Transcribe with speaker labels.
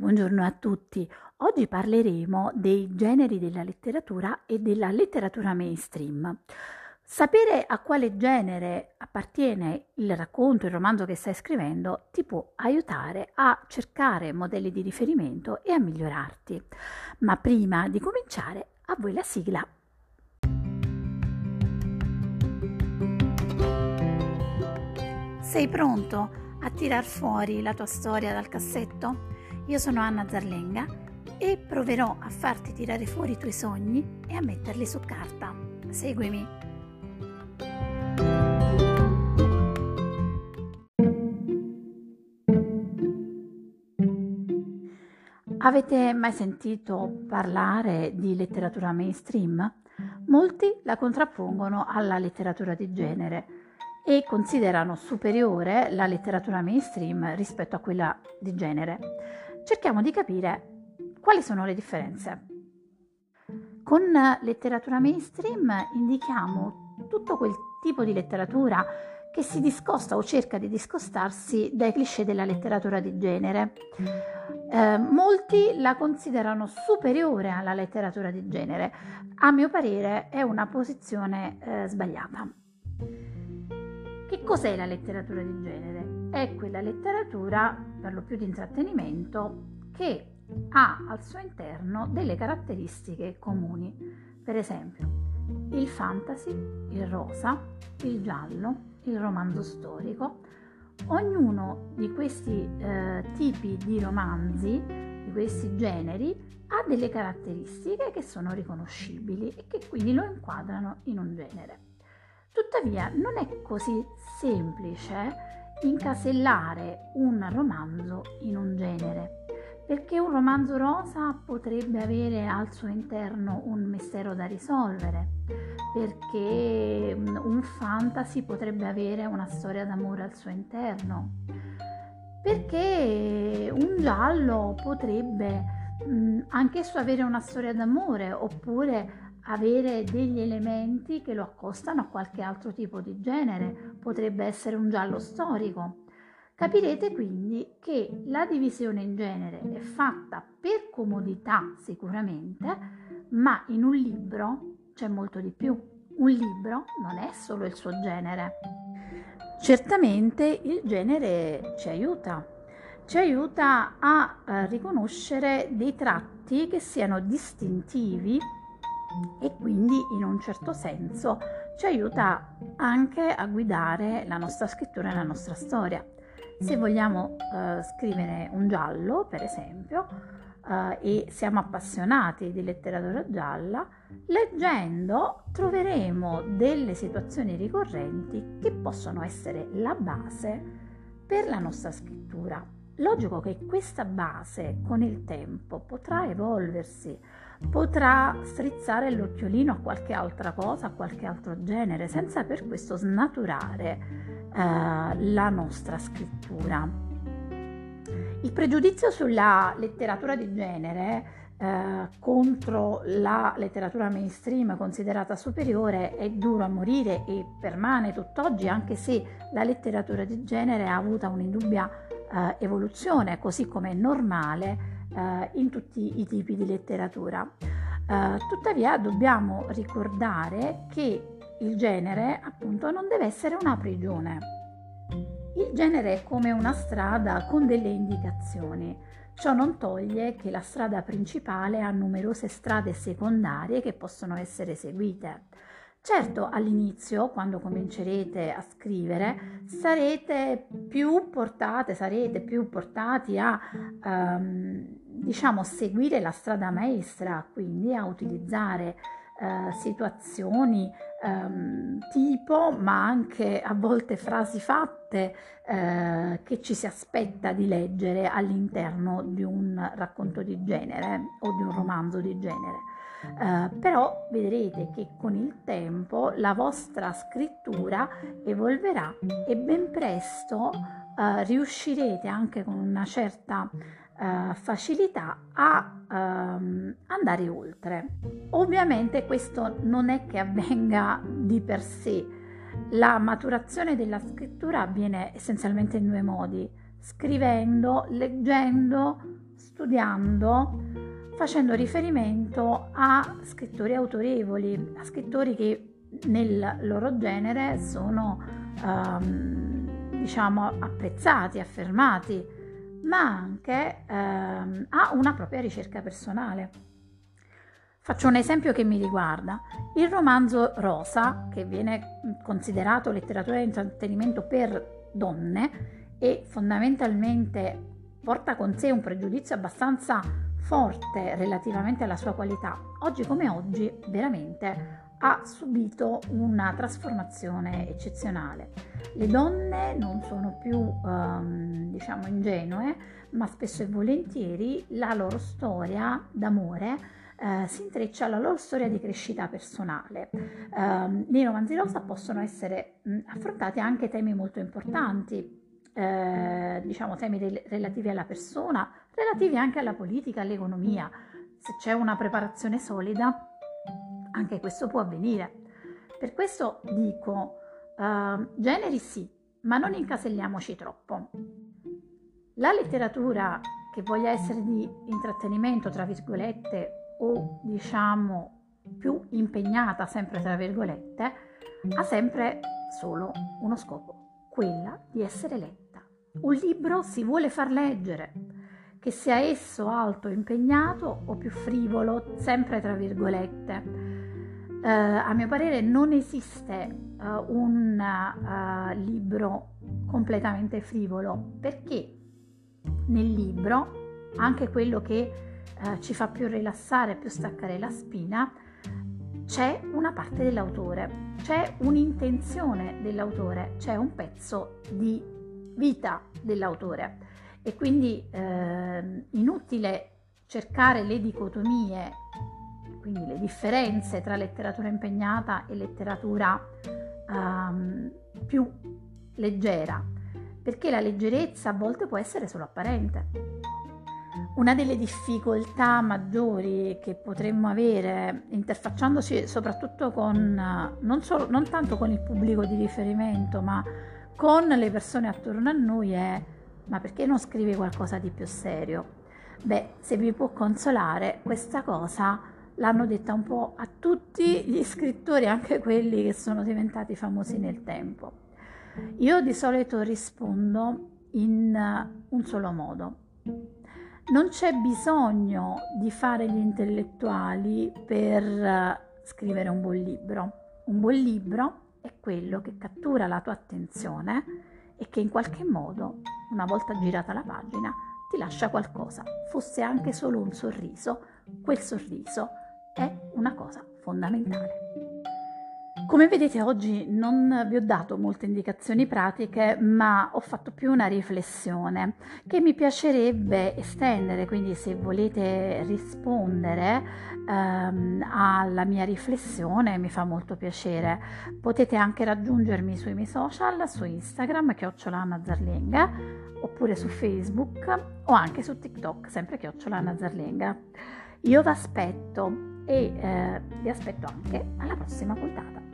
Speaker 1: Buongiorno a tutti. Oggi parleremo dei generi della letteratura e della letteratura mainstream. Sapere a quale genere appartiene il racconto, il romanzo che stai scrivendo ti può aiutare a cercare modelli di riferimento e a migliorarti. Ma prima di cominciare, a voi la sigla. Sei pronto a tirar fuori la tua storia dal cassetto? Io sono Anna Zarlenga e proverò a farti tirare fuori i tuoi sogni e a metterli su carta. Seguimi. Avete mai sentito parlare di letteratura mainstream? Molti la contrappongono alla letteratura di genere e considerano superiore la letteratura mainstream rispetto a quella di genere cerchiamo di capire quali sono le differenze. Con letteratura mainstream indichiamo tutto quel tipo di letteratura che si discosta o cerca di discostarsi dai cliché della letteratura di genere. Eh, molti la considerano superiore alla letteratura di genere. A mio parere è una posizione eh, sbagliata. Che cos'è la letteratura di genere? È quella letteratura, per lo più di intrattenimento, che ha al suo interno delle caratteristiche comuni. Per esempio, il fantasy, il rosa, il giallo, il romanzo storico. Ognuno di questi eh, tipi di romanzi, di questi generi, ha delle caratteristiche che sono riconoscibili e che quindi lo inquadrano in un genere. Tuttavia non è così semplice incasellare un romanzo in un genere, perché un romanzo rosa potrebbe avere al suo interno un mistero da risolvere, perché un fantasy potrebbe avere una storia d'amore al suo interno, perché un giallo potrebbe mm, anch'esso avere una storia d'amore oppure avere degli elementi che lo accostano a qualche altro tipo di genere, potrebbe essere un giallo storico. Capirete quindi che la divisione in genere è fatta per comodità sicuramente, ma in un libro c'è molto di più. Un libro non è solo il suo genere. Certamente il genere ci aiuta, ci aiuta a eh, riconoscere dei tratti che siano distintivi e quindi in un certo senso ci aiuta anche a guidare la nostra scrittura e la nostra storia. Se vogliamo eh, scrivere un giallo, per esempio, eh, e siamo appassionati di letteratura gialla, leggendo troveremo delle situazioni ricorrenti che possono essere la base per la nostra scrittura. Logico che questa base con il tempo potrà evolversi, potrà strizzare l'occhiolino a qualche altra cosa, a qualche altro genere, senza per questo snaturare eh, la nostra scrittura. Il pregiudizio sulla letteratura di genere eh, contro la letteratura mainstream considerata superiore è duro a morire e permane tutt'oggi, anche se la letteratura di genere ha avuto un'indubbia eh, evoluzione, così come è normale eh, in tutti i tipi di letteratura. Eh, tuttavia dobbiamo ricordare che il genere appunto non deve essere una prigione. Il genere è come una strada con delle indicazioni. Ciò non toglie che la strada principale ha numerose strade secondarie che possono essere seguite. Certo, all'inizio, quando comincerete a scrivere, sarete più portate, sarete più portati a um, diciamo seguire la strada maestra, quindi a utilizzare uh, situazioni um, tipo, ma anche a volte frasi fatte uh, che ci si aspetta di leggere all'interno di un racconto di genere o di un romanzo di genere. Uh, però vedrete che con il tempo la vostra scrittura evolverà e ben presto uh, riuscirete anche con una certa uh, facilità a um, andare oltre. Ovviamente questo non è che avvenga di per sé, la maturazione della scrittura avviene essenzialmente in due modi, scrivendo, leggendo, studiando, facendo riferimento a scrittori autorevoli, a scrittori che nel loro genere sono um, diciamo apprezzati, affermati, ma anche um, a una propria ricerca personale. Faccio un esempio che mi riguarda. Il romanzo Rosa, che viene considerato letteratura di intrattenimento per donne e fondamentalmente porta con sé un pregiudizio abbastanza forte relativamente alla sua qualità, oggi come oggi veramente ha subito una trasformazione eccezionale. Le donne non sono più um, diciamo ingenue, ma spesso e volentieri la loro storia d'amore eh, si intreccia alla loro storia di crescita personale. Eh, nei romanzi rosa possono essere mh, affrontati anche temi molto importanti, eh, diciamo temi re- relativi alla persona, relativi anche alla politica, all'economia. Se c'è una preparazione solida, anche questo può avvenire. Per questo dico, uh, generi sì, ma non incaselliamoci troppo. La letteratura che voglia essere di intrattenimento, tra virgolette, o diciamo più impegnata, sempre tra virgolette, ha sempre solo uno scopo, quella di essere letta. Un libro si vuole far leggere, che sia esso alto, impegnato o più frivolo, sempre tra virgolette. Uh, a mio parere non esiste uh, un uh, libro completamente frivolo perché nel libro anche quello che eh, ci fa più rilassare, più staccare la spina, c'è una parte dell'autore, c'è un'intenzione dell'autore, c'è un pezzo di vita dell'autore e quindi eh, inutile cercare le dicotomie, quindi le differenze tra letteratura impegnata e letteratura um, più leggera, perché la leggerezza a volte può essere solo apparente. Una delle difficoltà maggiori che potremmo avere interfacciandoci soprattutto con, non, solo, non tanto con il pubblico di riferimento, ma con le persone attorno a noi è ma perché non scrivi qualcosa di più serio? Beh, se vi può consolare, questa cosa l'hanno detta un po' a tutti gli scrittori, anche quelli che sono diventati famosi nel tempo. Io di solito rispondo in un solo modo non c'è bisogno di fare gli intellettuali per eh, scrivere un buon libro. Un buon libro quello che cattura la tua attenzione e che in qualche modo, una volta girata la pagina, ti lascia qualcosa, fosse anche solo un sorriso. Quel sorriso è una cosa fondamentale. Come vedete oggi non vi ho dato molte indicazioni pratiche, ma ho fatto più una riflessione che mi piacerebbe estendere, quindi se volete rispondere ehm, alla mia riflessione mi fa molto piacere. Potete anche raggiungermi sui miei social, su Instagram, chiocciola Zarlenga, oppure su Facebook o anche su TikTok, sempre chiocciola Zarlenga. Io vi aspetto e eh, vi aspetto anche alla prossima puntata.